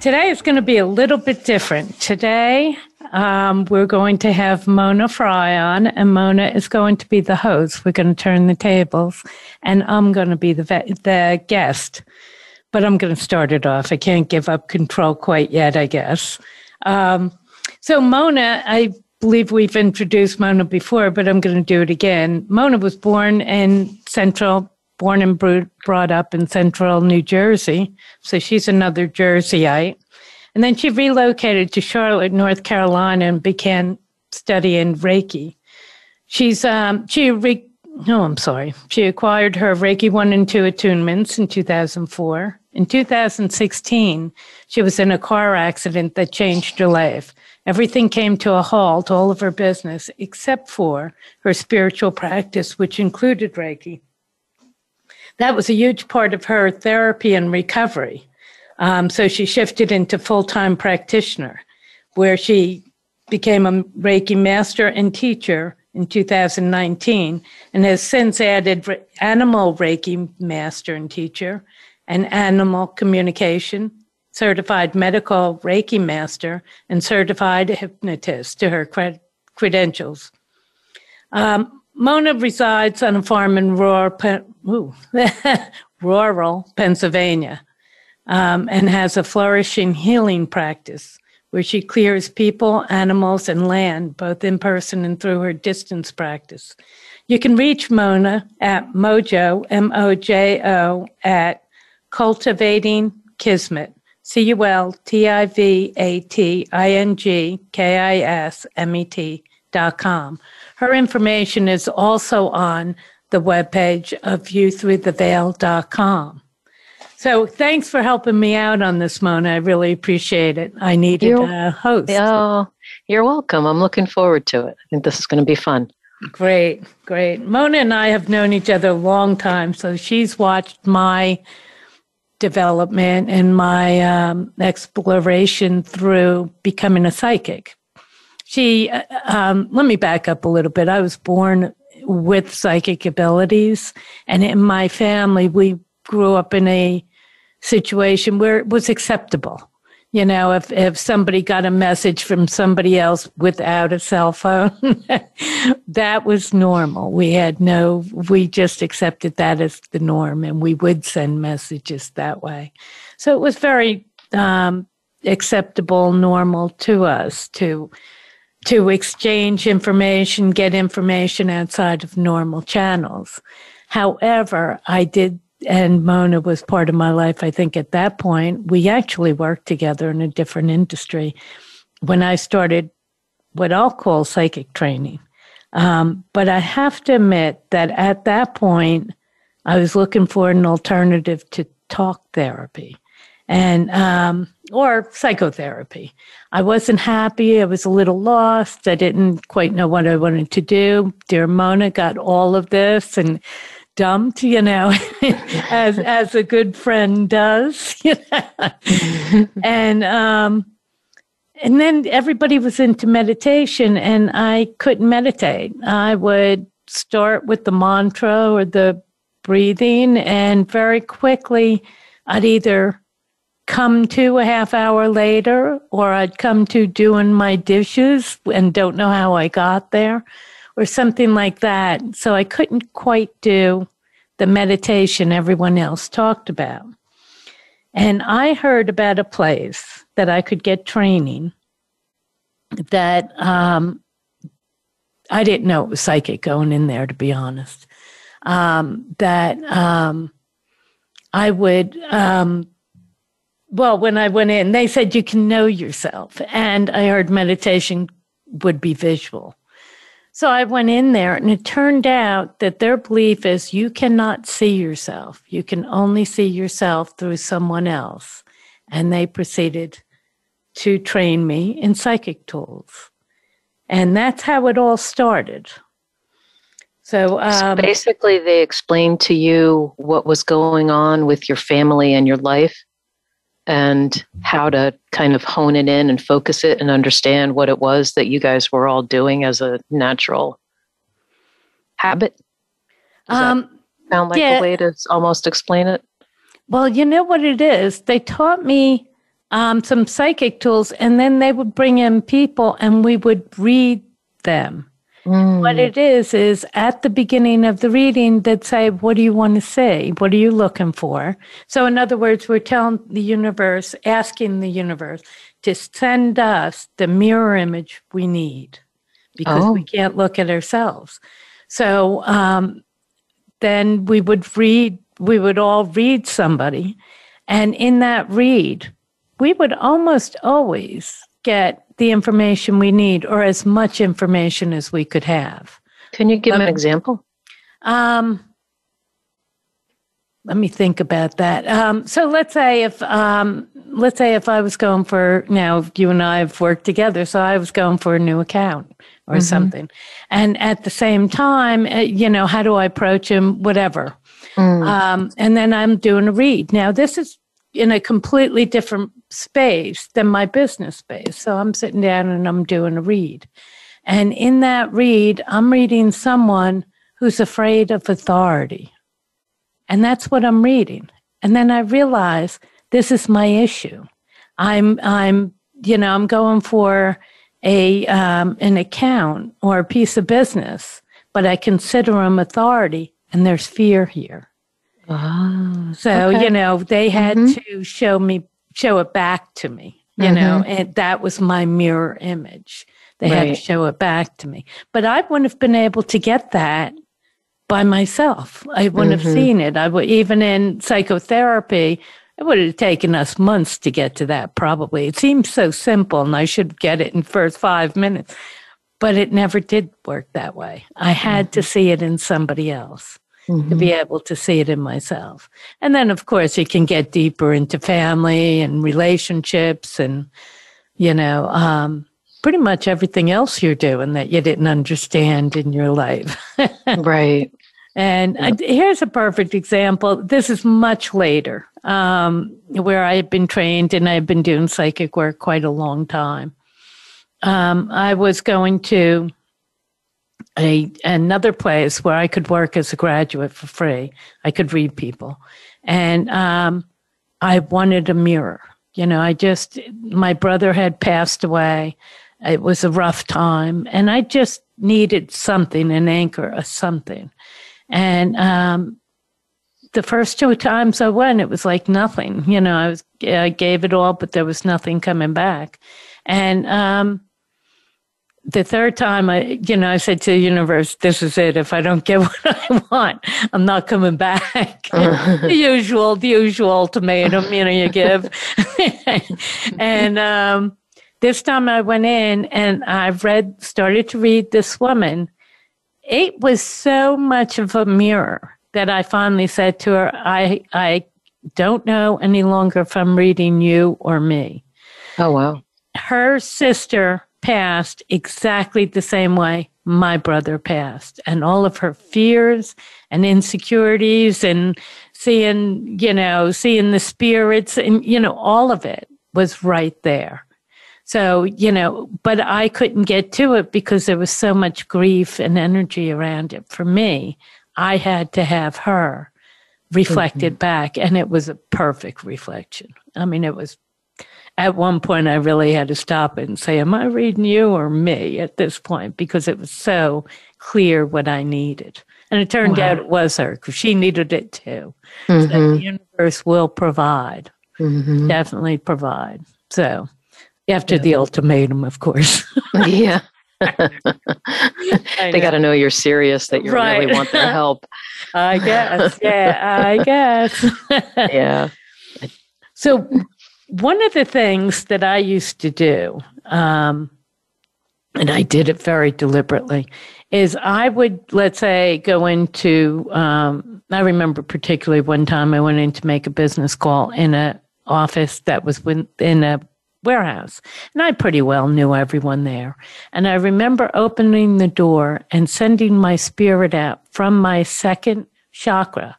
Today is going to be a little bit different. Today, um, we're going to have Mona Fry on, and Mona is going to be the host. We're going to turn the tables, and I'm going to be the the guest. But I'm going to start it off. I can't give up control quite yet, I guess. Um, so, Mona, I believe we've introduced Mona before, but I'm going to do it again. Mona was born in Central born and brought up in central New Jersey. So she's another Jerseyite. And then she relocated to Charlotte, North Carolina, and began studying Reiki. She's um, she re- no, I'm sorry. She acquired her Reiki one and two attunements in 2004. In 2016, she was in a car accident that changed her life. Everything came to a halt, all of her business, except for her spiritual practice, which included Reiki that was a huge part of her therapy and recovery. Um, so she shifted into full time practitioner, where she became a Reiki master and teacher in 2019 and has since added animal Reiki master and teacher and animal communication, certified medical Reiki master, and certified hypnotist to her cred- credentials. Um, Mona resides on a farm in rural, ooh, rural Pennsylvania um, and has a flourishing healing practice where she clears people, animals, and land, both in person and through her distance practice. You can reach Mona at Mojo, M O J O, at Cultivating Kismet, C U L T I V A T I N G K I S M E T dot com her information is also on the webpage of viewthroughtheveil.com. So thanks for helping me out on this, Mona. I really appreciate it. I needed you're, a host. Oh, you're welcome. I'm looking forward to it. I think this is going to be fun. Great, great. Mona and I have known each other a long time, so she's watched my development and my um, exploration through becoming a psychic she, uh, um, let me back up a little bit. I was born with psychic abilities, and in my family, we grew up in a situation where it was acceptable. You know, if, if somebody got a message from somebody else without a cell phone, that was normal. We had no, we just accepted that as the norm and we would send messages that way. So it was very um, acceptable, normal to us to to exchange information, get information outside of normal channels. However, I did, and Mona was part of my life, I think at that point, we actually worked together in a different industry when I started what I'll call psychic training. Um, but I have to admit that at that point, I was looking for an alternative to talk therapy and um, or psychotherapy. I wasn't happy. I was a little lost. I didn't quite know what I wanted to do. Dear Mona got all of this and dumped, you know, as as a good friend does. and um, and then everybody was into meditation, and I couldn't meditate. I would start with the mantra or the breathing, and very quickly, I'd either come to a half hour later, or I'd come to doing my dishes and don't know how I got there, or something like that. So I couldn't quite do the meditation everyone else talked about. And I heard about a place that I could get training that um, I didn't know it was psychic going in there, to be honest. Um, that um, I would um, well, when I went in, they said you can know yourself. And I heard meditation would be visual. So I went in there and it turned out that their belief is you cannot see yourself. You can only see yourself through someone else. And they proceeded to train me in psychic tools. And that's how it all started. So, um, so basically, they explained to you what was going on with your family and your life and how to kind of hone it in and focus it and understand what it was that you guys were all doing as a natural habit. um, sound like yeah. a way to almost explain it? Well, you know what it is? They taught me um, some psychic tools, and then they would bring in people and we would read them. Mm. What it is, is at the beginning of the reading, they'd say, What do you want to say? What are you looking for? So, in other words, we're telling the universe, asking the universe to send us the mirror image we need because oh. we can't look at ourselves. So, um, then we would read, we would all read somebody. And in that read, we would almost always get the information we need or as much information as we could have. Can you give um, an example? Um, let me think about that. Um, so let's say if um, let's say if I was going for now, you and I have worked together, so I was going for a new account or mm-hmm. something, and at the same time, uh, you know, how do I approach him? Whatever, mm. um, and then I'm doing a read. Now this is in a completely different space than my business space. So I'm sitting down and I'm doing a read. And in that read, I'm reading someone who's afraid of authority. And that's what I'm reading. And then I realize this is my issue. I'm, I'm, you know, I'm going for a, um, an account or a piece of business, but I consider them authority and there's fear here. Oh, so, okay. you know, they had mm-hmm. to show me, show it back to me, you mm-hmm. know, and that was my mirror image. They right. had to show it back to me. But I wouldn't have been able to get that by myself. I wouldn't mm-hmm. have seen it. I would, even in psychotherapy, it would have taken us months to get to that probably. It seems so simple and I should get it in first five minutes, but it never did work that way. I had to mm-hmm. see it in somebody else mm-hmm. to be mm-hmm. able to see it in myself. And then, of course, you can get deeper into family and relationships and, you know, um, pretty much everything else you're doing that you didn't understand in your life. right. And I, here's a perfect example. This is much later, um, where I had been trained and I've been doing psychic work quite a long time. Um, I was going to a another place where I could work as a graduate for free. I could read people, and um, I wanted a mirror. You know, I just my brother had passed away. It was a rough time, and I just needed something, an anchor, a something. And um, the first two times I went, it was like nothing. You know, I was I gave it all, but there was nothing coming back. And um, the third time I, you know, I said to the universe, this is it. If I don't get what I want, I'm not coming back. the usual, the usual ultimatum, you know, you give. and, um, this time I went in and I read, started to read this woman. It was so much of a mirror that I finally said to her, I, I don't know any longer if I'm reading you or me. Oh, wow. Her sister passed exactly the same way my brother passed and all of her fears and insecurities and seeing, you know, seeing the spirits and, you know, all of it was right there. So, you know, but I couldn't get to it because there was so much grief and energy around it. For me, I had to have her reflected mm-hmm. back and it was a perfect reflection. I mean, it was at one point I really had to stop and say, Am I reading you or me at this point? Because it was so clear what I needed. And it turned wow. out it was her because she needed it too. Mm-hmm. So the universe will provide, mm-hmm. definitely provide. So after yeah. the ultimatum, of course. yeah. they got to know you're serious, that you right. really want their help. I guess. Yeah, I guess. yeah. So, one of the things that I used to do, um, and I did it very deliberately, is I would, let's say, go into, um, I remember particularly one time I went in to make a business call in an office that was within a warehouse. And I pretty well knew everyone there. And I remember opening the door and sending my spirit out from my second chakra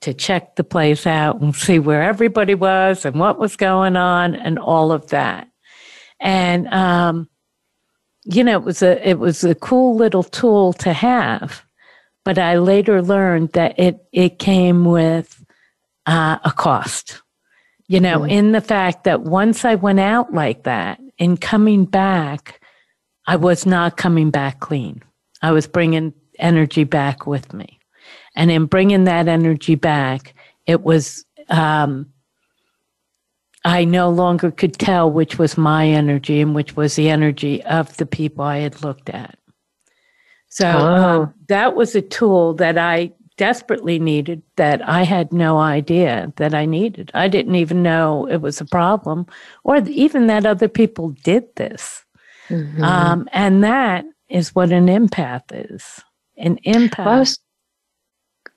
to check the place out and see where everybody was and what was going on and all of that. And, um, you know, it was a, it was a cool little tool to have, but I later learned that it, it came with uh, a cost, you know, mm. in the fact that once I went out like that in coming back, I was not coming back clean. I was bringing energy back with me. And in bringing that energy back, it was, um, I no longer could tell which was my energy and which was the energy of the people I had looked at. So oh. um, that was a tool that I desperately needed that I had no idea that I needed. I didn't even know it was a problem or even that other people did this. Mm-hmm. Um, and that is what an empath is. An empath. Well,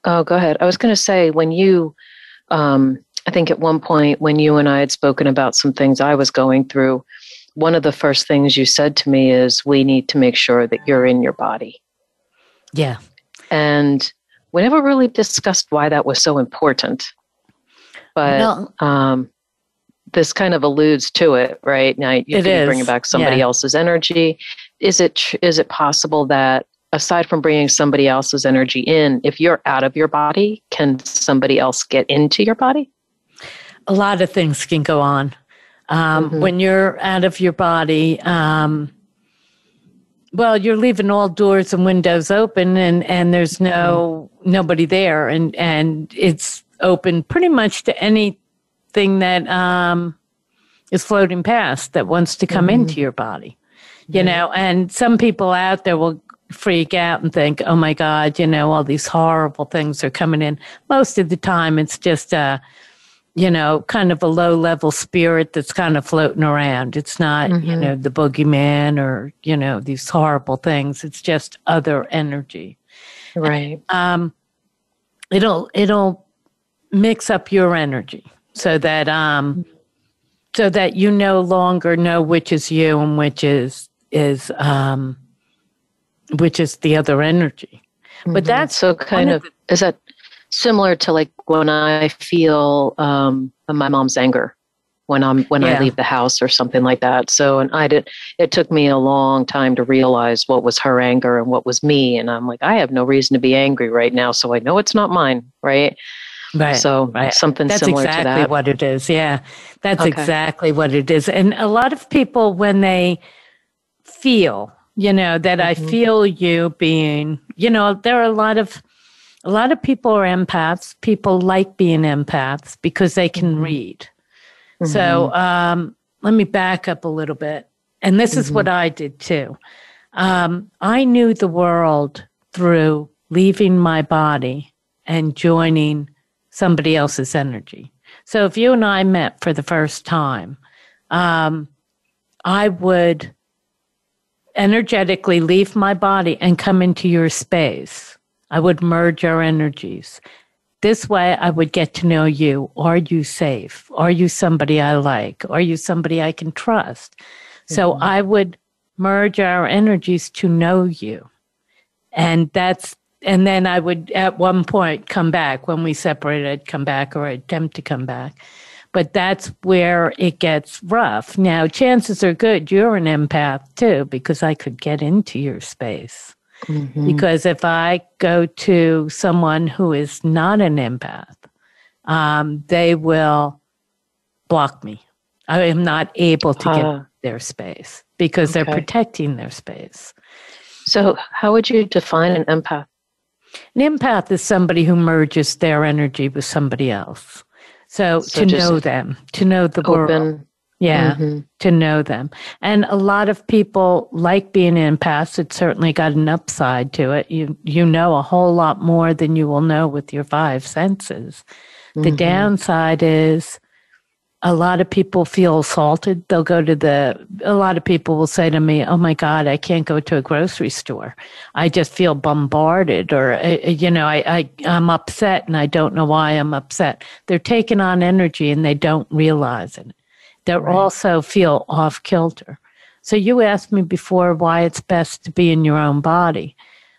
Oh, go ahead. I was going to say when you, um, I think at one point when you and I had spoken about some things I was going through, one of the first things you said to me is, "We need to make sure that you're in your body." Yeah. And we never really discussed why that was so important, but no. um, this kind of alludes to it, right? Now you it can bring back somebody yeah. else's energy. Is it is it possible that aside from bringing somebody else's energy in, if you're out of your body, can somebody else get into your body? A lot of things can go on. Um, mm-hmm. When you're out of your body, um, well, you're leaving all doors and windows open, and, and there's no mm-hmm. nobody there, and and it's open pretty much to anything that um, is floating past that wants to come mm-hmm. into your body you know and some people out there will freak out and think, oh my God, you know, all these horrible things are coming in. Most of the time, it's just a, you know, kind of a low level spirit that's kind of floating around. It's not, mm-hmm. you know, the boogeyman or, you know, these horrible things. It's just other energy. Right. Um, it'll, it'll mix up your energy so that, um, so that you no longer know which is you and which is, is, um, which is the other energy. Mm-hmm. But that's so kind of, of the, is that similar to like when I feel um, my mom's anger when I'm when yeah. I leave the house or something like that. So and I did it took me a long time to realize what was her anger and what was me and I'm like I have no reason to be angry right now so I know it's not mine, right? Right. So right. something That's similar exactly to that. what it is. Yeah. That's okay. exactly what it is. And a lot of people when they feel you know that mm-hmm. i feel you being you know there are a lot of a lot of people are empaths people like being empaths because they can mm-hmm. read mm-hmm. so um, let me back up a little bit and this is what mm-hmm. i did too um, i knew the world through leaving my body and joining somebody else's energy so if you and i met for the first time um, i would energetically leave my body and come into your space. I would merge our energies. This way, I would get to know you. Are you safe? Are you somebody I like? Are you somebody I can trust? Mm-hmm. So I would merge our energies to know you. And that's, and then I would at one point come back when we separated, I'd come back or I'd attempt to come back but that's where it gets rough. Now, chances are good you're an empath too, because I could get into your space. Mm-hmm. Because if I go to someone who is not an empath, um, they will block me. I am not able to get uh, their space because okay. they're protecting their space. So, how would you define an empath? An empath is somebody who merges their energy with somebody else. So, so to know them, to know the open. world. Yeah, mm-hmm. to know them. And a lot of people like being empaths. It certainly got an upside to it. You you know a whole lot more than you will know with your five senses. The mm-hmm. downside is a lot of people feel assaulted. They'll go to the, a lot of people will say to me, Oh my God, I can't go to a grocery store. I just feel bombarded or, uh, uh, you know, I, I, I'm upset and I don't know why I'm upset. They're taking on energy and they don't realize it. that right. also feel off kilter. So you asked me before why it's best to be in your own body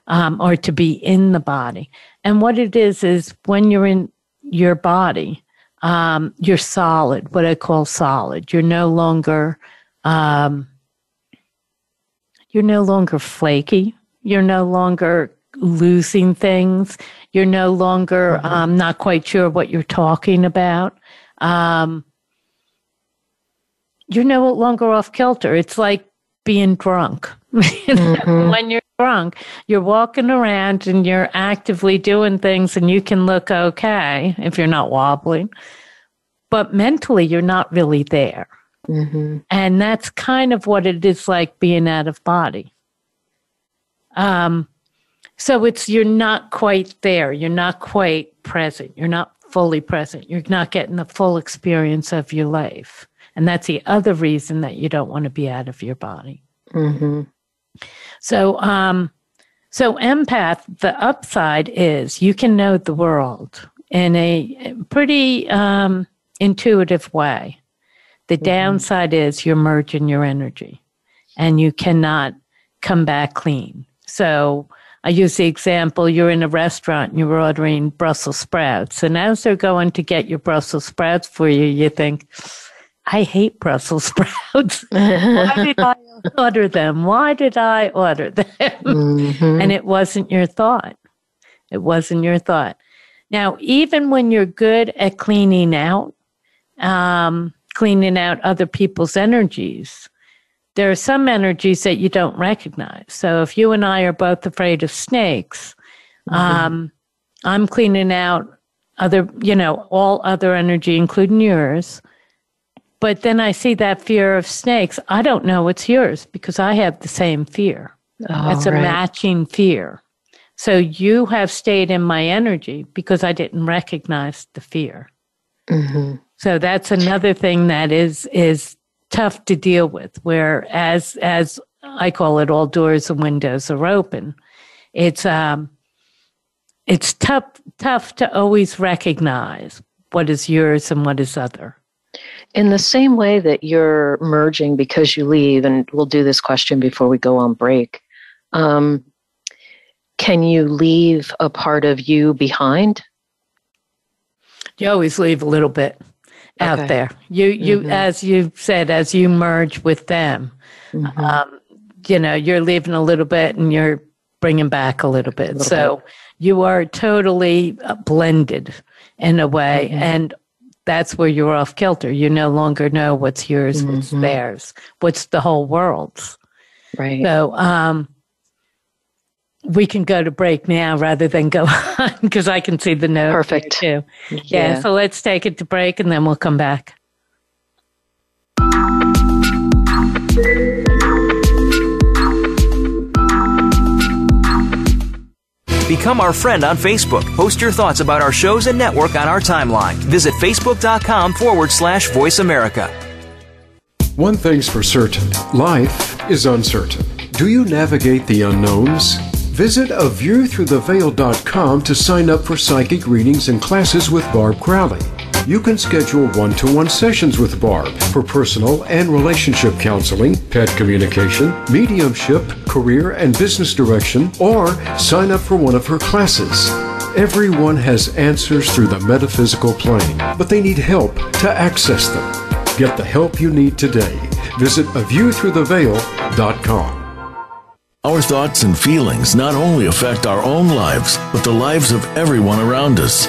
um, or to be in the body. And what it is, is when you're in your body, um, you're solid, what I call solid. You're no longer, um, you're no longer flaky. You're no longer losing things. You're no longer mm-hmm. um, not quite sure what you're talking about. Um, you're no longer off kilter. It's like being drunk. mm-hmm. When you're drunk, you're walking around and you're actively doing things and you can look okay if you're not wobbling. But mentally, you're not really there. Mm-hmm. And that's kind of what it is like being out of body. Um, so it's you're not quite there. You're not quite present. You're not fully present. You're not getting the full experience of your life. And that's the other reason that you don't want to be out of your body. Mm-hmm. So, um, so empath, the upside is you can know the world in a pretty um, intuitive way. The mm-hmm. downside is you're merging your energy and you cannot come back clean. So I use the example you're in a restaurant and you're ordering Brussels sprouts. And as they're going to get your Brussels sprouts for you, you think, I hate Brussels sprouts. Why did I order them? Why did I order them? Mm-hmm. And it wasn't your thought. It wasn't your thought. Now, even when you're good at cleaning out, um, cleaning out other people's energies, there are some energies that you don't recognize. So if you and I are both afraid of snakes, mm-hmm. um, I'm cleaning out other, you know, all other energy, including yours. But then I see that fear of snakes. I don't know what's yours because I have the same fear. Oh, That's a right. matching fear. So you have stayed in my energy because I didn't recognize the fear. Mm-hmm. So that's another thing that is is tough to deal with. Where as as I call it, all doors and windows are open. It's um, it's tough tough to always recognize what is yours and what is other. In the same way that you're merging because you leave, and we'll do this question before we go on break. Um, can you leave a part of you behind? You always leave a little bit out there. You you mm-hmm. as you said, as you merge with them, mm-hmm. um, you know, you're leaving a little bit and you're bringing back a little bit. A little so bit. you are totally uh, blended in a way, mm-hmm. and that's where you're off kilter. You no longer know what's yours, what's mm-hmm. theirs, what's the whole world's. Right. So, um, we can go to break now rather than go on because I can see the note. Perfect. Too. Yeah. yeah. So let's take it to break and then we'll come back. Become our friend on Facebook. Post your thoughts about our shows and network on our timeline. Visit facebook.com forward slash voice America. One thing's for certain life is uncertain. Do you navigate the unknowns? Visit a aviewthroughtheveil.com to sign up for psychic readings and classes with Barb Crowley. You can schedule one to one sessions with Barb for personal and relationship counseling, pet communication, mediumship, career and business direction, or sign up for one of her classes. Everyone has answers through the metaphysical plane, but they need help to access them. Get the help you need today. Visit aviewthroughtheveil.com. Our thoughts and feelings not only affect our own lives, but the lives of everyone around us.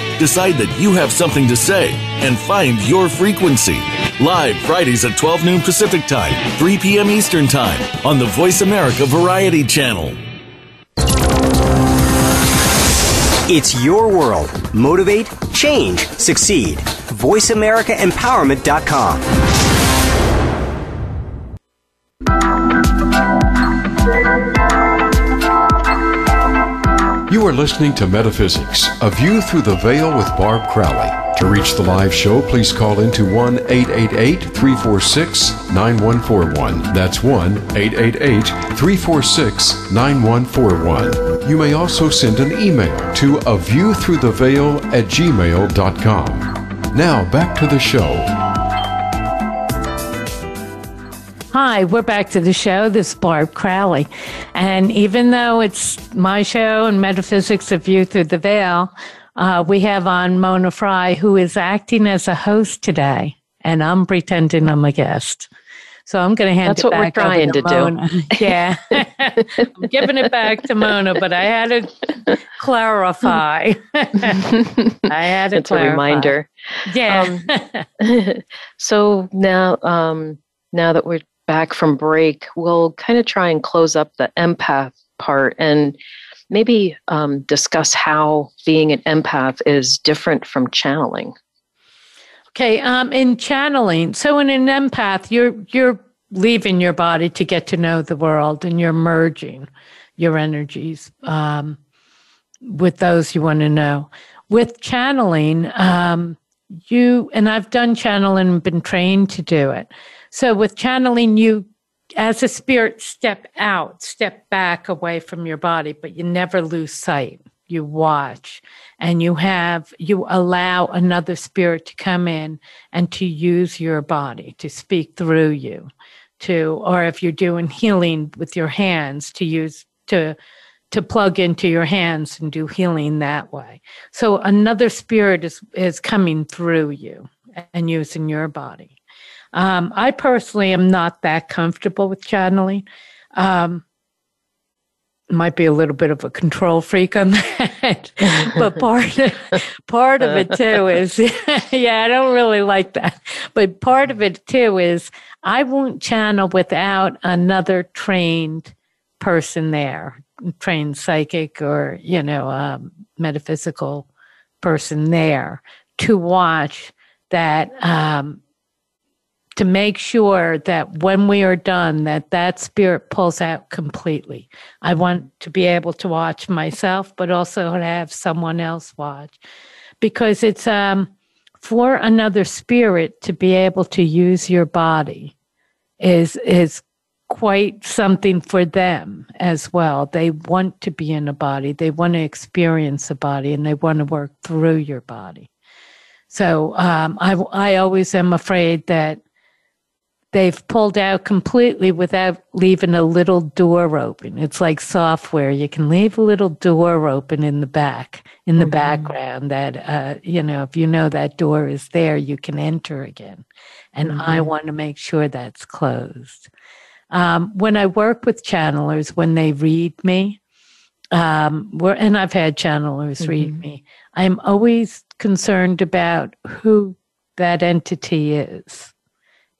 decide that you have something to say, and find your frequency. Live Fridays at 12 noon Pacific Time, 3 p.m. Eastern Time on the Voice America Variety Channel. It's your world. Motivate, change, succeed. VoiceAmericaEmpowerment.com. are listening to Metaphysics, A View Through the Veil with Barb Crowley. To reach the live show, please call into 1 888 346 9141. That's 1 888 346 9141. You may also send an email to a view through the veil at gmail.com. Now back to the show. Hi, we're back to the show. This is Barb Crowley. And even though it's my show and Metaphysics of View Through the Veil, uh, we have on Mona Fry, who is acting as a host today, and I'm pretending I'm a guest. So I'm going to hand That's it what we're trying to to, Mona. yeah, I'm giving it back to Mona, but I had to clarify. I had to It's a reminder. Yeah. so now, um, now that we're back from break, we'll kind of try and close up the empath part and maybe um, discuss how being an empath is different from channeling. Okay, um, in channeling, so in an empath, you're you're leaving your body to get to know the world, and you're merging your energies um, with those you want to know. With channeling, um, you and I've done channeling and been trained to do it. So with channeling, you as a spirit step out, step back away from your body, but you never lose sight. You watch and you have, you allow another spirit to come in and to use your body to speak through you to, or if you're doing healing with your hands to use, to, to plug into your hands and do healing that way. So another spirit is, is coming through you and using your body. Um, I personally am not that comfortable with channeling. Um, might be a little bit of a control freak on that, but part of, part of it too is yeah, I don't really like that. But part of it too is I won't channel without another trained person there, trained psychic or you know um, metaphysical person there to watch that um, to make sure that when we are done that that spirit pulls out completely. I want to be able to watch myself but also to have someone else watch. Because it's um, for another spirit to be able to use your body is is quite something for them as well. They want to be in a body. They want to experience a body and they want to work through your body. So um, I, I always am afraid that they've pulled out completely without leaving a little door open. It's like software. You can leave a little door open in the back, in the mm-hmm. background that, uh, you know, if you know that door is there, you can enter again. And mm-hmm. I want to make sure that's closed. Um, when I work with channelers, when they read me, um, and I've had channelers mm-hmm. read me, I'm always concerned about who that entity is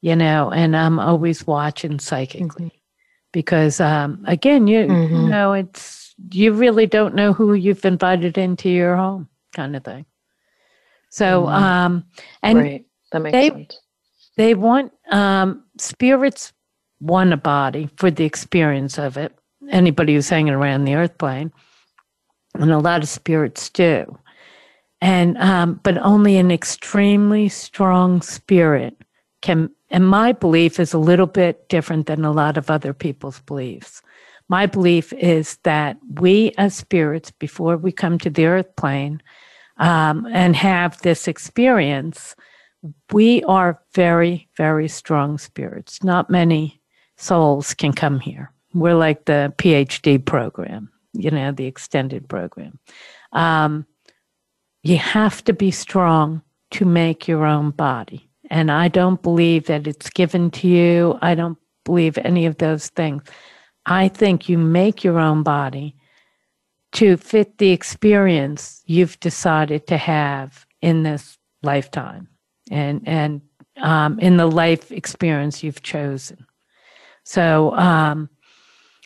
you know, and I'm always watching psychically mm-hmm. because, um, again, you, mm-hmm. you know, it's, you really don't know who you've invited into your home kind of thing. So, mm-hmm. um, and right. that makes they, sense. They want, um, spirits want a body for the experience of it. Anybody who's hanging around the earth plane, and a lot of spirits do. And, um, but only an extremely strong spirit can and my belief is a little bit different than a lot of other people's beliefs. My belief is that we as spirits, before we come to the earth plane um, and have this experience, we are very, very strong spirits. Not many souls can come here. We're like the PhD program, you know, the extended program. Um, you have to be strong to make your own body. And I don't believe that it's given to you. I don't believe any of those things. I think you make your own body to fit the experience you've decided to have in this lifetime and and um, in the life experience you've chosen. So, um,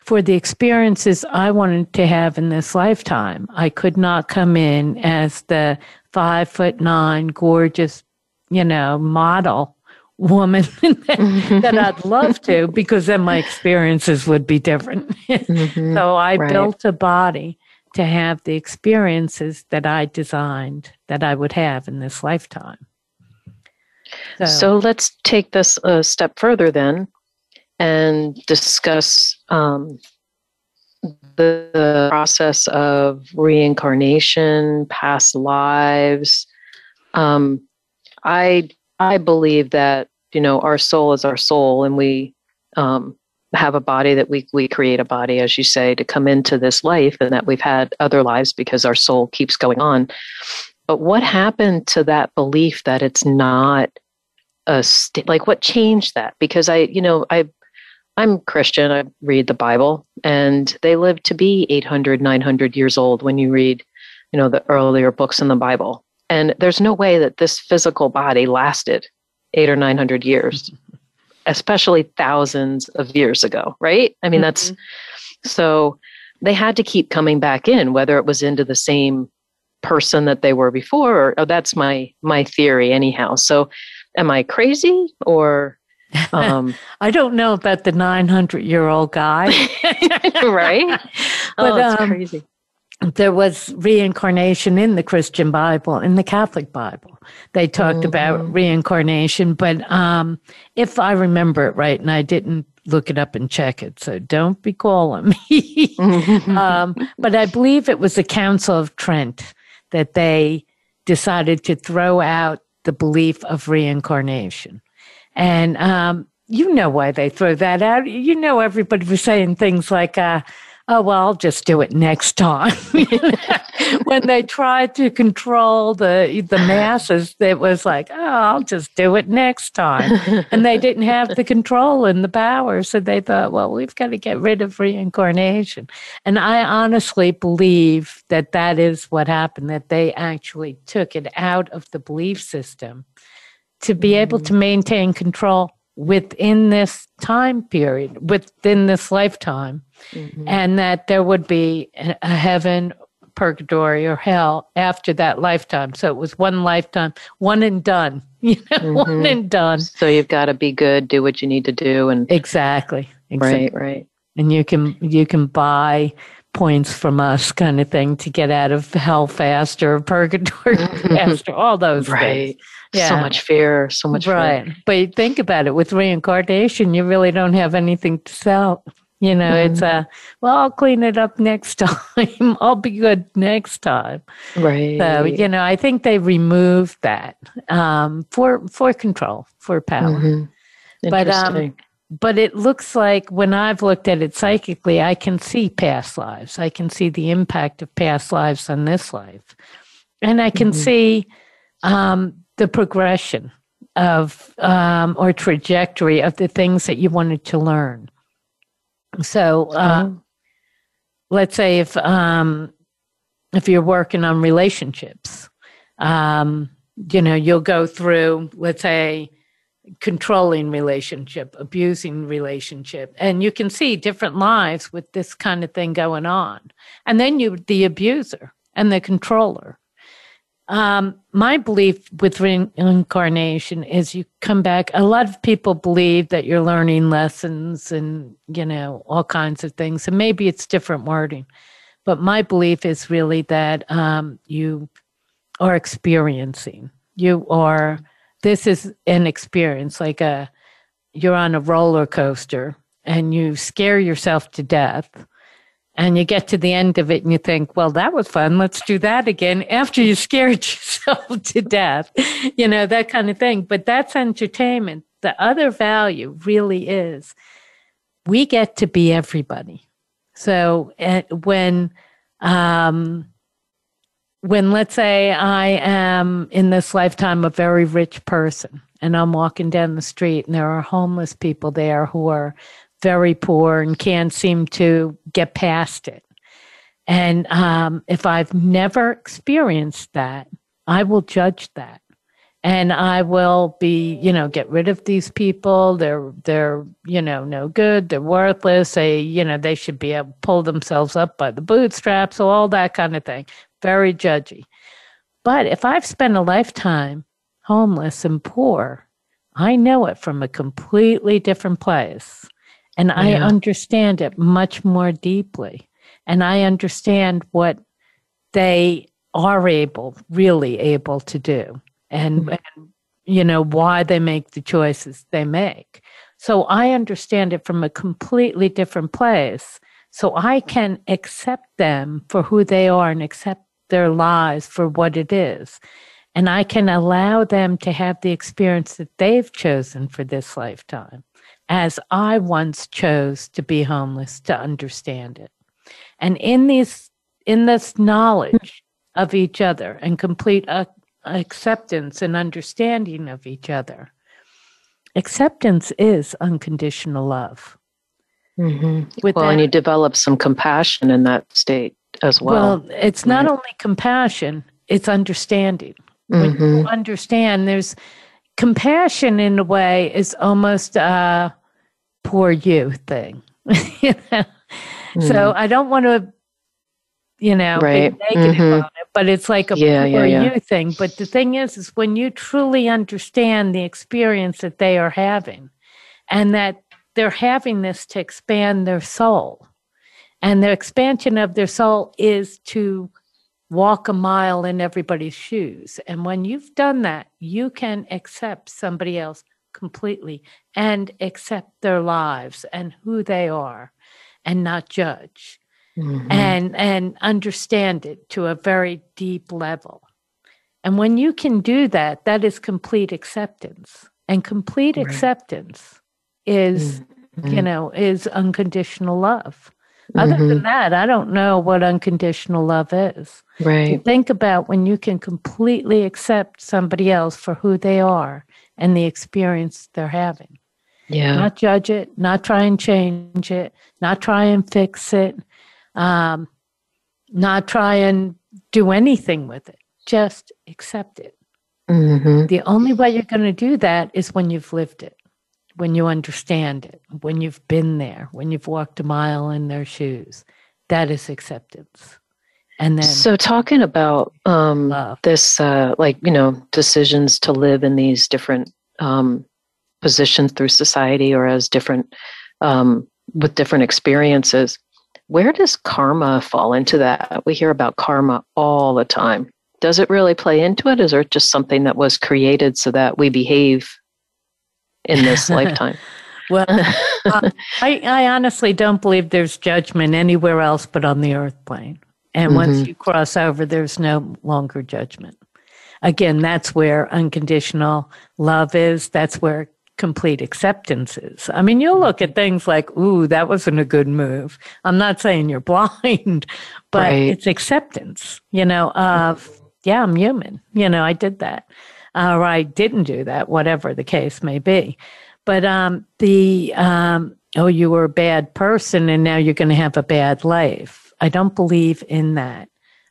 for the experiences I wanted to have in this lifetime, I could not come in as the five foot nine, gorgeous, you know, model woman that I'd love to, because then my experiences would be different. mm-hmm, so I right. built a body to have the experiences that I designed that I would have in this lifetime. So, so let's take this a step further then and discuss um, the, the, process of reincarnation, past lives. Um, I I believe that you know our soul is our soul, and we um, have a body that we we create a body, as you say, to come into this life, and that we've had other lives because our soul keeps going on. But what happened to that belief that it's not a st- like what changed that? Because I, you know, I I'm Christian. I read the Bible, and they live to be 800, 900 years old when you read, you know, the earlier books in the Bible. And there's no way that this physical body lasted eight or 900 years, especially thousands of years ago, right? I mean, mm-hmm. that's so they had to keep coming back in, whether it was into the same person that they were before, or oh, that's my my theory, anyhow. So, am I crazy or um, I don't know about the 900 year old guy. right? but, oh, that's um, crazy. There was reincarnation in the Christian Bible, in the Catholic Bible. They talked mm-hmm. about reincarnation, but um, if I remember it right, and I didn't look it up and check it, so don't be calling me. um, but I believe it was the Council of Trent that they decided to throw out the belief of reincarnation. And um, you know why they throw that out. You know, everybody was saying things like, uh, oh, well, I'll just do it next time. when they tried to control the, the masses, it was like, oh, I'll just do it next time. and they didn't have the control and the power. So they thought, well, we've got to get rid of reincarnation. And I honestly believe that that is what happened, that they actually took it out of the belief system to be able mm. to maintain control within this time period, within this lifetime, mm-hmm. and that there would be a heaven, purgatory, or hell after that lifetime. So it was one lifetime, one and done. You know, mm-hmm. one and done. So you've got to be good, do what you need to do, and exactly, exactly. right, right. And you can you can buy points from us kind of thing to get out of hell faster, purgatory faster, all those right. things. Yeah. So much fear, so much right. Fear. But think about it with reincarnation, you really don't have anything to sell. You know, mm-hmm. it's a well, I'll clean it up next time. I'll be good next time. Right. So, you know, I think they removed that um, for for control, for power. Mm-hmm. But um, but it looks like when I've looked at it psychically, I can see past lives. I can see the impact of past lives on this life, and I can mm-hmm. see um, the progression of um, or trajectory of the things that you wanted to learn. So, uh, oh. let's say if um, if you're working on relationships, um, you know, you'll go through, let's say, controlling relationship, abusing relationship, and you can see different lives with this kind of thing going on. And then you, the abuser and the controller. Um, my belief with reincarnation is you come back. A lot of people believe that you're learning lessons and, you know, all kinds of things. And maybe it's different wording. But my belief is really that um, you are experiencing. You are, this is an experience like a, you're on a roller coaster and you scare yourself to death and you get to the end of it and you think, well, that was fun. Let's do that again after you scared yourself to death, you know, that kind of thing. But that's entertainment. The other value really is we get to be everybody. So uh, when, um, when let's say I am in this lifetime a very rich person and I'm walking down the street and there are homeless people there who are very poor and can't seem to get past it. And um, if I've never experienced that, I will judge that and I will be, you know, get rid of these people. They're they're, you know, no good. They're worthless. They, you know, they should be able to pull themselves up by the bootstraps, so all that kind of thing. Very judgy. But if I've spent a lifetime homeless and poor, I know it from a completely different place. And yeah. I understand it much more deeply. And I understand what they are able, really able to do and, mm-hmm. and you know why they make the choices they make so i understand it from a completely different place so i can accept them for who they are and accept their lives for what it is and i can allow them to have the experience that they've chosen for this lifetime as i once chose to be homeless to understand it and in these in this knowledge of each other and complete uh, acceptance and understanding of each other. Acceptance is unconditional love. Mm-hmm. well, that, and you develop some compassion in that state as well. Well, it's not only compassion, it's understanding. When mm-hmm. you understand, there's compassion in a way is almost a poor you thing. you know? mm-hmm. So I don't want to, you know, right. be negative mm-hmm. about but it's like a yeah, yeah, yeah. you thing. But the thing is, is when you truly understand the experience that they are having and that they're having this to expand their soul. And the expansion of their soul is to walk a mile in everybody's shoes. And when you've done that, you can accept somebody else completely and accept their lives and who they are and not judge mm-hmm. and and understand it to a very deep level. And when you can do that, that is complete acceptance. And complete right. acceptance is, mm-hmm. you know, is unconditional love. Other mm-hmm. than that, I don't know what unconditional love is. Right. think about when you can completely accept somebody else for who they are and the experience they're having. Yeah. Not judge it, not try and change it, not try and fix it, um, not try and do anything with it, just accept it. Mm-hmm. The only way you're going to do that is when you've lived it, when you understand it, when you've been there, when you've walked a mile in their shoes. That is acceptance. And then, so talking about um, this, uh, like you know, decisions to live in these different um, positions through society or as different um, with different experiences. Where does karma fall into that? We hear about karma all the time. Does it really play into it? Is it just something that was created so that we behave in this lifetime? well, uh, I, I, honestly don't believe there's judgment anywhere else but on the earth plane. And mm-hmm. once you cross over, there's no longer judgment. Again, that's where unconditional love is. That's where complete acceptances. I mean, you'll look at things like, ooh, that wasn't a good move. I'm not saying you're blind, but right. it's acceptance, you know, of, yeah, I'm human. You know, I did that. Or I didn't do that, whatever the case may be. But um, the, um, oh, you were a bad person and now you're going to have a bad life. I don't believe in that,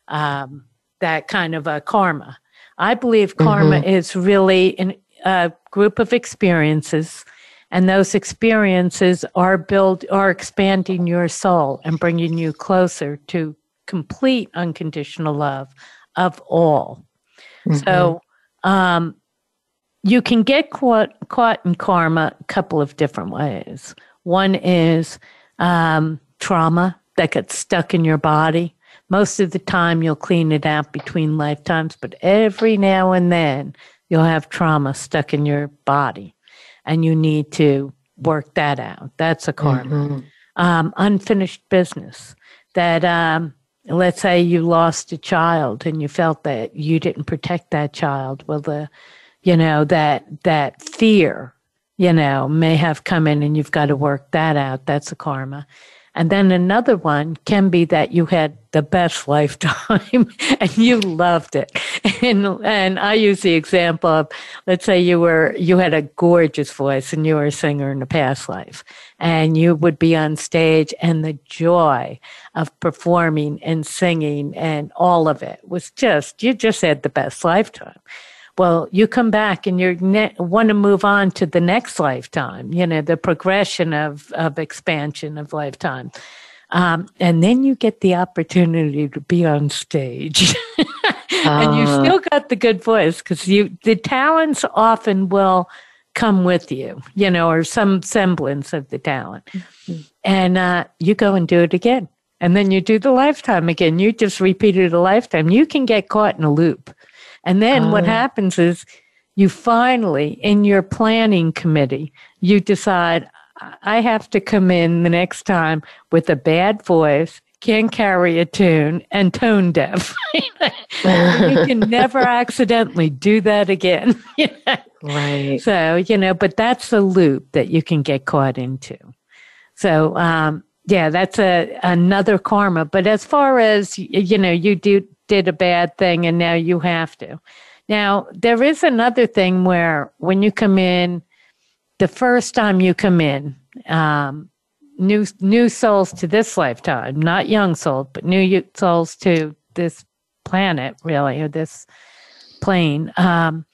um, that kind of a karma. I believe karma mm-hmm. is really an a group of experiences and those experiences are build are expanding your soul and bringing you closer to complete unconditional love of all mm-hmm. so um, you can get caught, caught in karma a couple of different ways one is um, trauma that gets stuck in your body most of the time you'll clean it out between lifetimes but every now and then you'll have trauma stuck in your body and you need to work that out. That's a karma. Mm-hmm. Um, unfinished business that, um, let's say you lost a child and you felt that you didn't protect that child. Well, the, you know, that, that fear you know, may have come in and you've got to work that out. That's a karma. And then another one can be that you had the best lifetime and you loved it. And and I use the example of let's say you were you had a gorgeous voice and you were a singer in a past life and you would be on stage and the joy of performing and singing and all of it was just you just had the best lifetime. Well, you come back and you ne- want to move on to the next lifetime, you know, the progression of, of expansion of lifetime. Um, and then you get the opportunity to be on stage. and you ah. still got the good voice because you the talents often will come with you, you know, or some semblance of the talent. Mm-hmm. And uh, you go and do it again. And then you do the lifetime again. You just repeat it a lifetime. You can get caught in a loop. And then what oh. happens is you finally, in your planning committee, you decide, I have to come in the next time with a bad voice, can't carry a tune, and tone deaf. you can never accidentally do that again. Right. So, you know, but that's a loop that you can get caught into. So, um, yeah, that's a another karma. But as far as you know, you do did a bad thing and now you have to. Now, there is another thing where when you come in, the first time you come in, um, new new souls to this lifetime, not young souls, but new souls to this planet, really, or this plane. Um,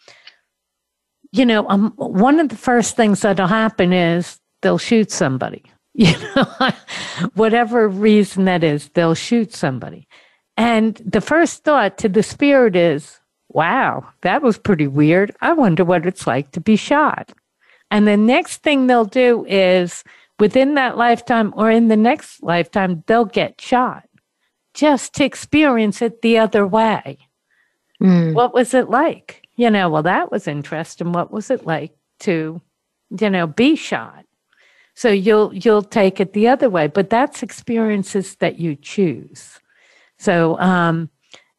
you know, um, one of the first things that'll happen is they'll shoot somebody. You know, whatever reason that is, they'll shoot somebody. And the first thought to the spirit is, wow, that was pretty weird. I wonder what it's like to be shot. And the next thing they'll do is within that lifetime or in the next lifetime, they'll get shot just to experience it the other way. Mm. What was it like? You know, well, that was interesting. What was it like to, you know, be shot? So you'll you'll take it the other way, but that's experiences that you choose. So, um,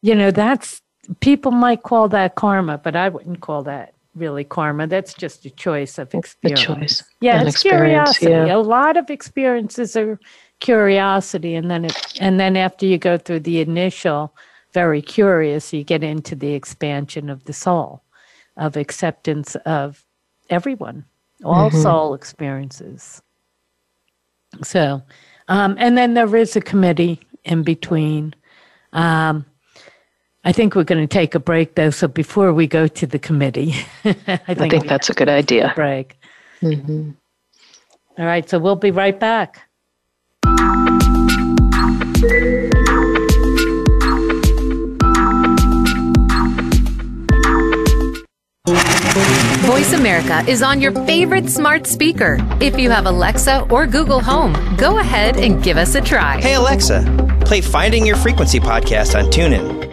you know, that's people might call that karma, but I wouldn't call that really karma. That's just a choice of experience. A choice. Yeah, it's curiosity. Yeah. A lot of experiences are curiosity, and then it, and then after you go through the initial very curious, you get into the expansion of the soul, of acceptance of everyone, all mm-hmm. soul experiences. So, um, and then there is a committee in between um, I think we're going to take a break though. So before we go to the committee, I think, I think that's a good idea. break. Mm-hmm. All right. So we'll be right back. Voice America is on your favorite smart speaker. If you have Alexa or Google Home, go ahead and give us a try. Hey, Alexa, play Finding Your Frequency podcast on TuneIn.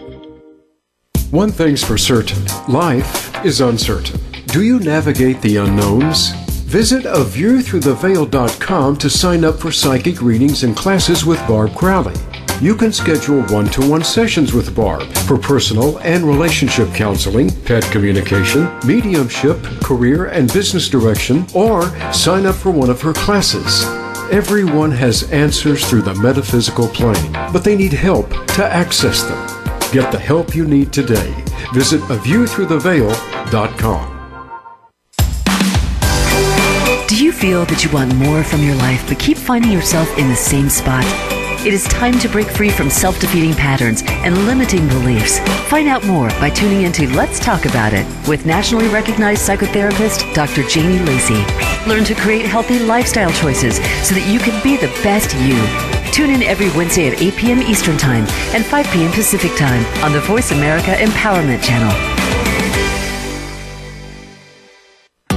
One thing's for certain life is uncertain. Do you navigate the unknowns? Visit aviewthroughtheveil.com to sign up for psychic readings and classes with Barb Crowley you can schedule one to one sessions with Barb for personal and relationship counseling, pet communication, mediumship, career and business direction, or sign up for one of her classes. Everyone has answers through the metaphysical plane, but they need help to access them. Get the help you need today. Visit aviewthroughtheveil.com. Do you feel that you want more from your life but keep finding yourself in the same spot? It is time to break free from self defeating patterns and limiting beliefs. Find out more by tuning into Let's Talk About It with nationally recognized psychotherapist Dr. Janie Lacey. Learn to create healthy lifestyle choices so that you can be the best you. Tune in every Wednesday at 8 p.m. Eastern Time and 5 p.m. Pacific Time on the Voice America Empowerment Channel.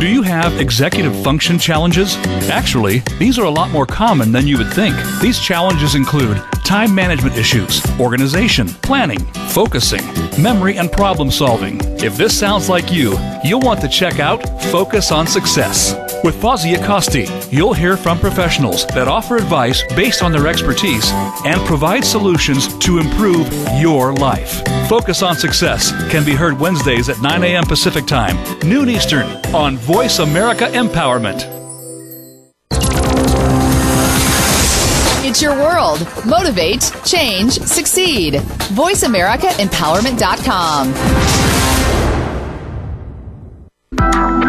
Do you have executive function challenges? Actually, these are a lot more common than you would think. These challenges include time management issues, organization, planning, focusing, memory, and problem solving. If this sounds like you, you'll want to check out Focus on Success. With Fozzie Acosti, you'll hear from professionals that offer advice based on their expertise and provide solutions to improve your life. Focus on Success can be heard Wednesdays at 9 a.m. Pacific Time, noon Eastern, on Voice America Empowerment. It's your world. Motivate, change, succeed. VoiceAmericaEmpowerment.com.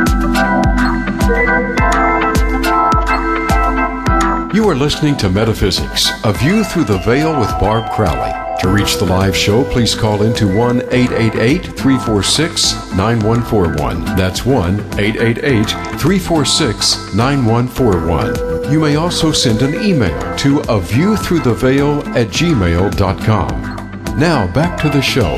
You are listening to Metaphysics, A View Through the Veil with Barb Crowley. To reach the live show, please call into 1 888 346 9141. That's 1 888 346 9141. You may also send an email to a view through the veil at gmail.com. Now back to the show.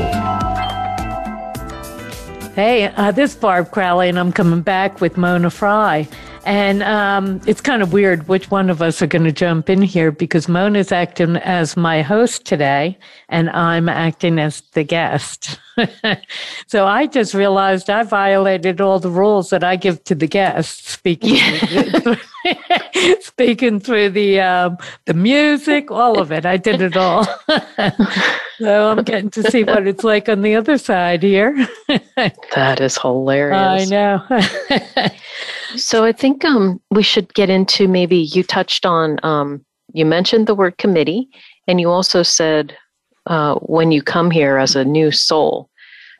Hey, uh, this is Barb Crowley, and I'm coming back with Mona Fry. And um, it's kind of weird which one of us are going to jump in here because Mona's acting as my host today, and I'm acting as the guest. so I just realized I violated all the rules that I give to the guests, speaking yeah. speaking through the um, the music, all of it. I did it all. so I'm getting to see what it's like on the other side here. that is hilarious. I know. So I think um, we should get into maybe you touched on um, you mentioned the word committee, and you also said uh, when you come here as a new soul.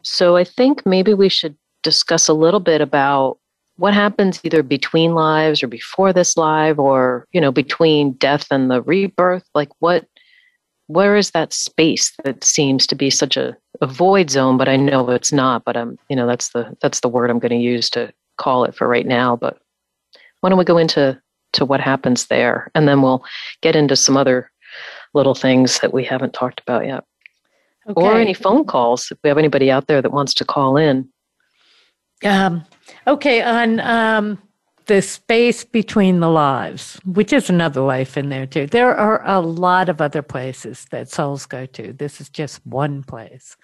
So I think maybe we should discuss a little bit about what happens either between lives or before this life or you know between death and the rebirth like what where is that space that seems to be such a, a void zone but i know it's not but i'm you know that's the that's the word i'm going to use to call it for right now but why don't we go into to what happens there and then we'll get into some other little things that we haven't talked about yet okay. or any phone calls if we have anybody out there that wants to call in um, okay, on um, the space between the lives, which is another life in there too. There are a lot of other places that souls go to. This is just one place.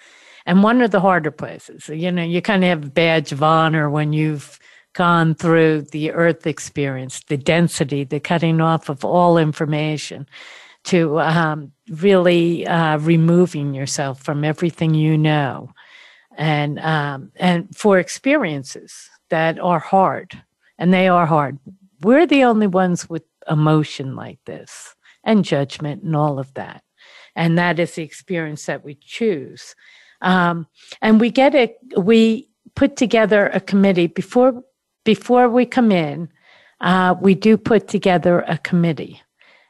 And one of the harder places. You know, you kind of have a badge of honor when you've gone through the earth experience, the density, the cutting off of all information to um, really uh, removing yourself from everything you know and um, and for experiences that are hard, and they are hard. We're the only ones with emotion like this and judgment and all of that, and that is the experience that we choose. Um, and we get it. We put together a committee before before we come in. Uh, we do put together a committee,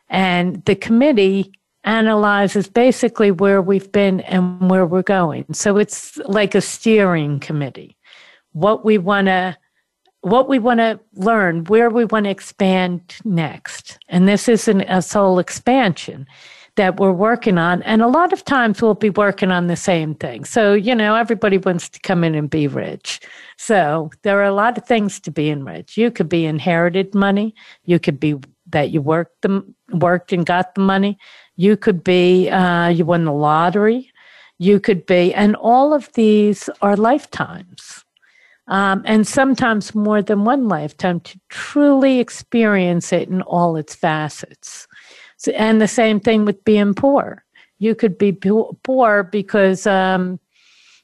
and the committee analyzes basically where we've been and where we're going. So it's like a steering committee. What we want to what we want to learn, where we want to expand next. And this isn't a soul expansion that we're working on. And a lot of times we'll be working on the same thing. So, you know, everybody wants to come in and be rich. So there are a lot of things to being rich. You could be inherited money. You could be that you worked the, worked and got the money. You could be, uh, you won the lottery. You could be, and all of these are lifetimes. Um, and sometimes more than one lifetime to truly experience it in all its facets. And the same thing with being poor. You could be poor because, um,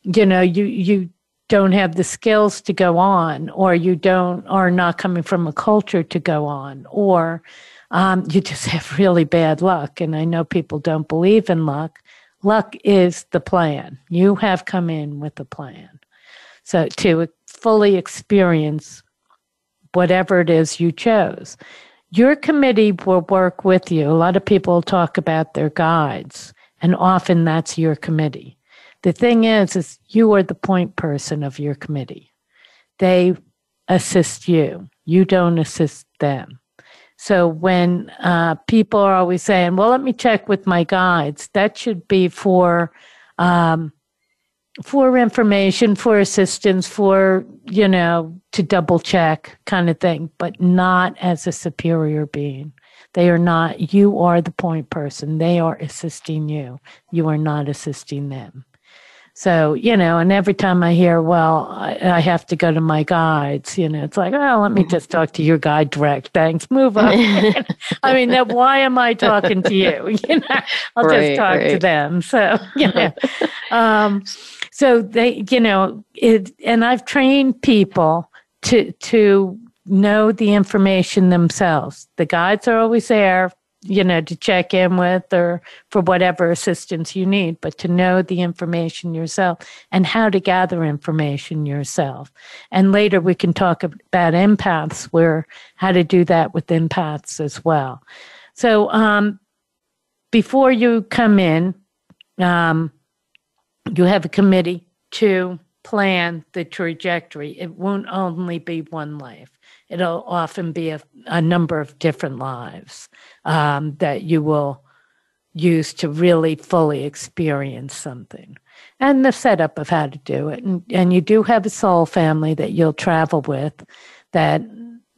you know, you, you don't have the skills to go on, or you don't, are not coming from a culture to go on, or um, you just have really bad luck. And I know people don't believe in luck. Luck is the plan. You have come in with a plan. So to fully experience whatever it is you chose. Your committee will work with you. A lot of people talk about their guides, and often that's your committee. The thing is, is you are the point person of your committee. They assist you. You don't assist them. So when uh, people are always saying, "Well, let me check with my guides," that should be for um, for information, for assistance, for you know to double check kind of thing, but not as a superior being. They are not. You are the point person. They are assisting you. You are not assisting them. So, you know, and every time I hear, well, I, I, have to go to my guides, you know, it's like, oh, let me just talk to your guide direct. Thanks. Move on. I mean, that, why am I talking to you? You know, I'll right, just talk right. to them. So, you know, um, so they, you know, it, and I've trained people to, to know the information themselves. The guides are always there you know, to check in with or for whatever assistance you need, but to know the information yourself and how to gather information yourself. And later we can talk about empaths, where how to do that with empaths as well. So, um, before you come in, um, you have a committee to plan the trajectory. It won't only be one life. It'll often be a, a number of different lives um, that you will use to really fully experience something. And the setup of how to do it. And, and you do have a soul family that you'll travel with that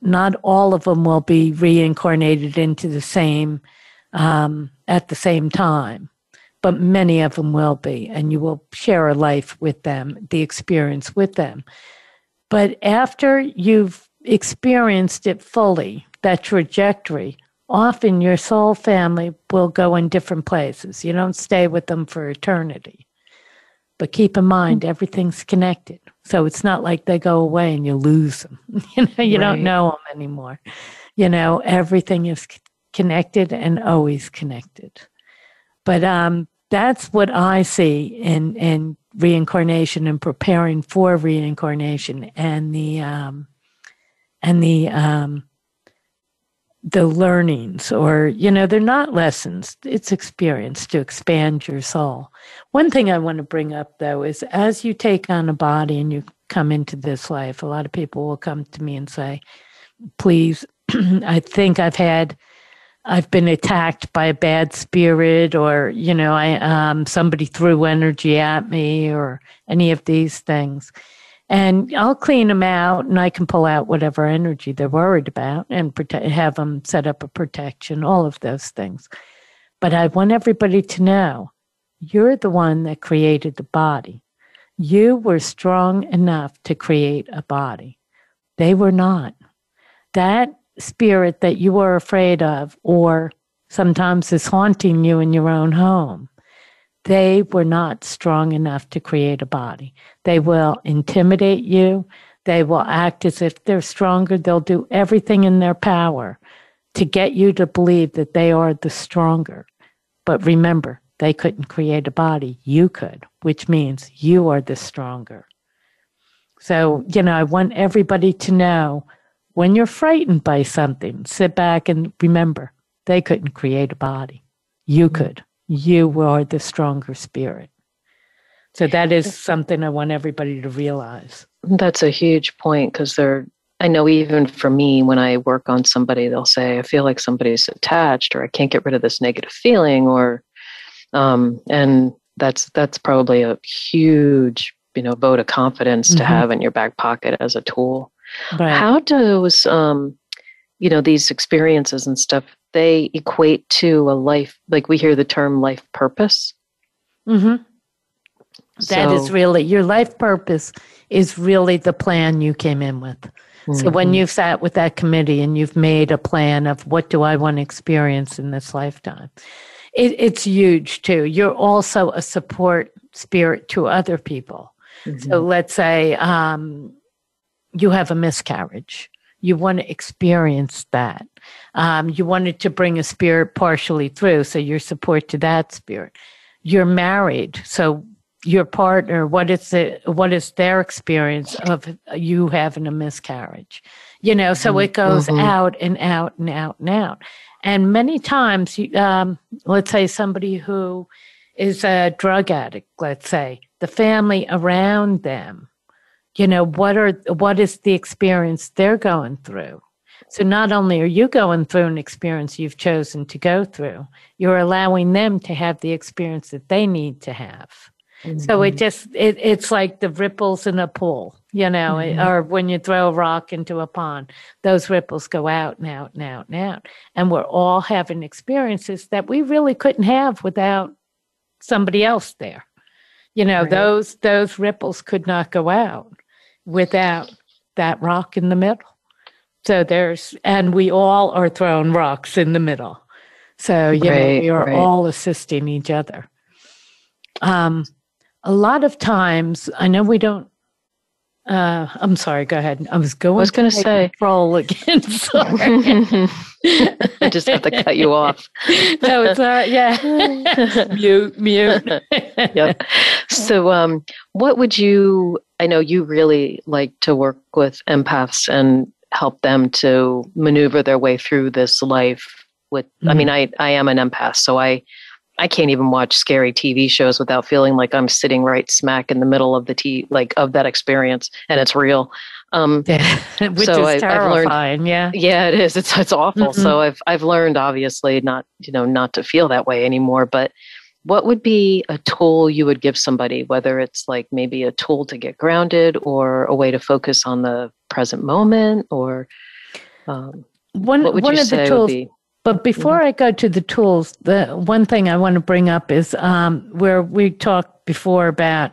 not all of them will be reincarnated into the same um, at the same time but many of them will be and you will share a life with them the experience with them but after you've experienced it fully, that trajectory, often your soul family will go in different places. You don't stay with them for eternity. But keep in mind, everything's connected. So it's not like they go away and you lose them. you know, you right. don't know them anymore. You know, everything is connected and always connected. But um, that's what I see in in reincarnation and preparing for reincarnation and the um, and the um, the learnings or you know they're not lessons. It's experience to expand your soul. One thing i want to bring up though is as you take on a body and you come into this life a lot of people will come to me and say please i think i've had i've been attacked by a bad spirit or you know i um, somebody threw energy at me or any of these things and I'll clean them out and I can pull out whatever energy they're worried about and protect, have them set up a protection, all of those things. But I want everybody to know you're the one that created the body. You were strong enough to create a body. They were not. That spirit that you were afraid of, or sometimes is haunting you in your own home, they were not strong enough to create a body. They will intimidate you. They will act as if they're stronger. They'll do everything in their power to get you to believe that they are the stronger. But remember, they couldn't create a body. You could, which means you are the stronger. So, you know, I want everybody to know when you're frightened by something, sit back and remember they couldn't create a body. You could you are the stronger spirit. So that is something I want everybody to realize. That's a huge point because they're, I know even for me, when I work on somebody, they'll say, I feel like somebody's attached or I can't get rid of this negative feeling or, um, and that's, that's probably a huge, you know, vote of confidence mm-hmm. to have in your back pocket as a tool. Right. How does, um, you know, these experiences and stuff they equate to a life like we hear the term life purpose mm-hmm. So, that is really your life purpose is really the plan you came in with mm-hmm. so when mm-hmm. you've sat with that committee and you've made a plan of what do i want to experience in this lifetime it, it's huge too you're also a support spirit to other people mm-hmm. so let's say um, you have a miscarriage you want to experience that. Um, you wanted to bring a spirit partially through, so your support to that spirit. You're married, so your partner, what is the what is their experience of you having a miscarriage? You know, so it goes mm-hmm. out and out and out and out. And many times, um, let's say somebody who is a drug addict, let's say the family around them you know what are what is the experience they're going through so not only are you going through an experience you've chosen to go through you're allowing them to have the experience that they need to have mm-hmm. so it just it, it's like the ripples in a pool you know mm-hmm. or when you throw a rock into a pond those ripples go out and out and out and out and we're all having experiences that we really couldn't have without somebody else there You know, right. those those ripples could not go out without that rock in the middle. So there's, and we all are throwing rocks in the middle. So, you right, know, we are right. all assisting each other. Um, a lot of times, I know we don't. Uh, I'm sorry. Go ahead. I was going. I was going to say control again. Sorry. I just have to cut you off. no, it's uh, yeah. mute, mute. yep. So, um, what would you? I know you really like to work with empaths and help them to maneuver their way through this life with mm-hmm. i mean mm-hmm. i i am an empath so i i can't even watch scary tv shows without feeling like i'm sitting right smack in the middle of the t like of that experience and it's real. Um yeah, which so is I, terrifying learned, yeah. Yeah it is. It's it's awful. Mm-hmm. so i've i've learned obviously not you know not to feel that way anymore but what would be a tool you would give somebody whether it's like maybe a tool to get grounded or a way to focus on the present moment or um, one, one of the tools but before mm-hmm. I go to the tools, the one thing I want to bring up is um, where we talked before about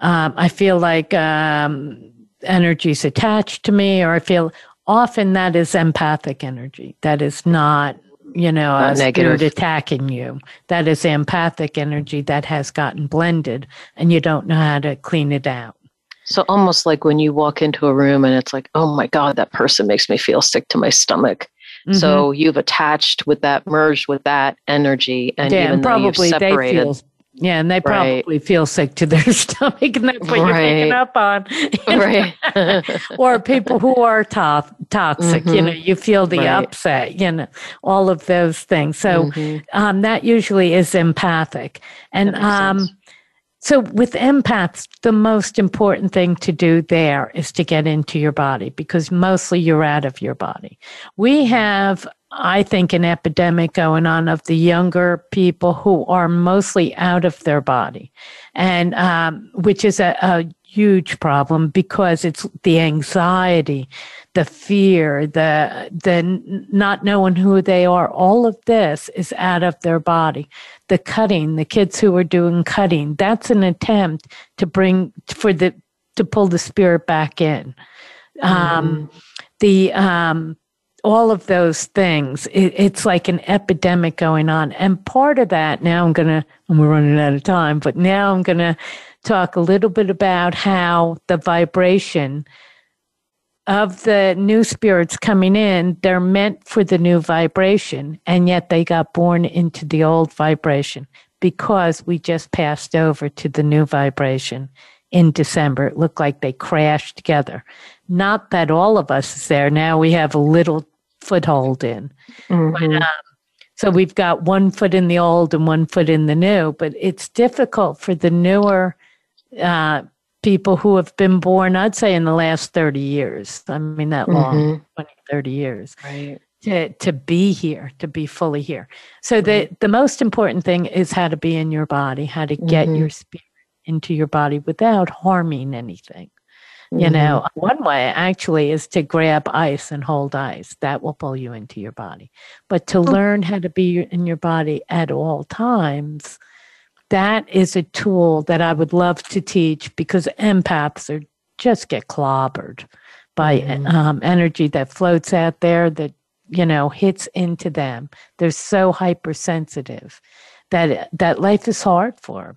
um, I feel like um, energy's attached to me, or I feel often that is empathic energy. That is not, you know, not a negative. spirit attacking you. That is empathic energy that has gotten blended, and you don't know how to clean it out. So almost like when you walk into a room and it's like, oh my God, that person makes me feel sick to my stomach. Mm-hmm. So you've attached with that, merged with that energy, and yeah, even and probably though you've separated. Feel, yeah, and they probably right. feel sick to their stomach, and that's what right. you're picking up on. right. or people who are to- toxic, mm-hmm. you know, you feel the right. upset, you know, all of those things. So mm-hmm. um, that usually is empathic. And um, sense so, with empaths, the most important thing to do there is to get into your body because mostly you're out of your body. We have, I think, an epidemic going on of the younger people who are mostly out of their body, and um, which is a, a huge problem because it's the anxiety the fear, the the not knowing who they are, all of this is out of their body. The cutting, the kids who are doing cutting, that's an attempt to bring for the to pull the spirit back in. Um, mm-hmm. Um, the um, all of those things, it, it's like an epidemic going on, and part of that. Now I'm gonna, and we're running out of time, but now I'm gonna talk a little bit about how the vibration of the new spirits coming in, they're meant for the new vibration, and yet they got born into the old vibration because we just passed over to the new vibration in December. It looked like they crashed together. Not that all of us is there. Now we have a little foothold in. Mm-hmm. But, um, so we've got one foot in the old and one foot in the new, but it's difficult for the newer uh, people who have been born, I'd say in the last 30 years. I mean, that long, mm-hmm. 20, 30 years. Right. To, to be here, to be fully here. So right. the, the most important thing is how to be in your body, how to get mm-hmm. your spirit into your body without harming anything. Mm-hmm. You know, one way actually is to grab ice and hold ice. That will pull you into your body. But to oh. learn how to be in your body at all times, that is a tool that I would love to teach because empaths are just get clobbered by mm-hmm. um, energy that floats out there that you know hits into them. They're so hypersensitive that that life is hard for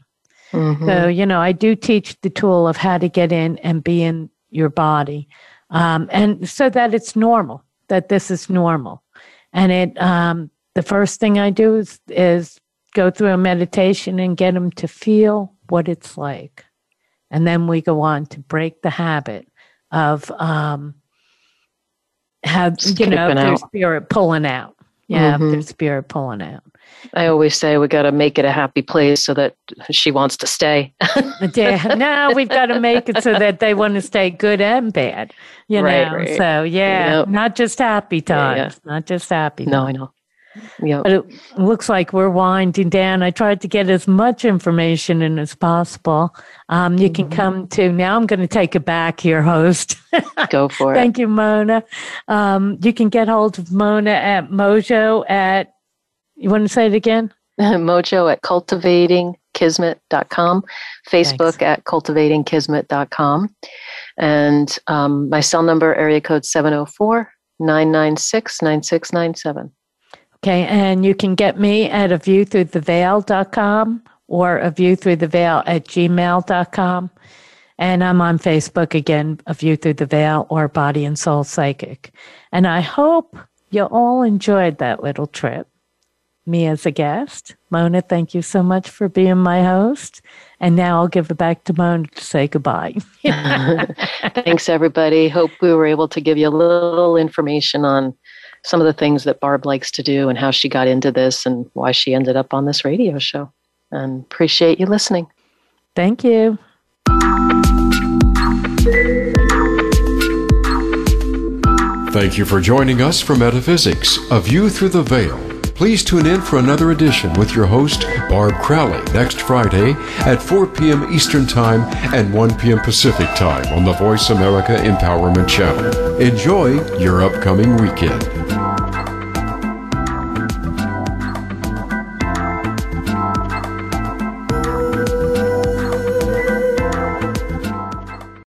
them. Mm-hmm. So you know, I do teach the tool of how to get in and be in your body, um, and so that it's normal. That this is normal, and it. Um, the first thing I do is is go through a meditation and get them to feel what it's like. And then we go on to break the habit of um, have you know their spirit pulling out. Yeah, mm-hmm. their spirit pulling out. I always say we got to make it a happy place so that she wants to stay. yeah, no, we've got to make it so that they want to stay good and bad. You right, know, right. so yeah, yep. not just happy times, yeah, yeah. not just happy. No, times. I know. But it looks like we're winding down. I tried to get as much information in as possible. Um, you can mm-hmm. come to, now I'm going to take it back here, host. Go for it. Thank you, Mona. Um, you can get hold of Mona at Mojo at, you want to say it again? Mojo at cultivating cultivatingkismet.com, Facebook Thanks. at cultivatingkismet.com, and um, my cell number, area code 704 996 9697. Okay, and you can get me at a view through the veil.com or a view through the veil at gmail.com. And I'm on Facebook again, A View Through the Veil or Body and Soul Psychic. And I hope you all enjoyed that little trip. Me as a guest. Mona, thank you so much for being my host. And now I'll give it back to Mona to say goodbye. Thanks, everybody. Hope we were able to give you a little information on some of the things that Barb likes to do and how she got into this and why she ended up on this radio show. And appreciate you listening. Thank you. Thank you for joining us for Metaphysics, A View Through the Veil. Please tune in for another edition with your host, Barb Crowley, next Friday at 4 p.m. Eastern Time and 1 p.m. Pacific Time on the Voice America Empowerment Channel. Enjoy your upcoming weekend.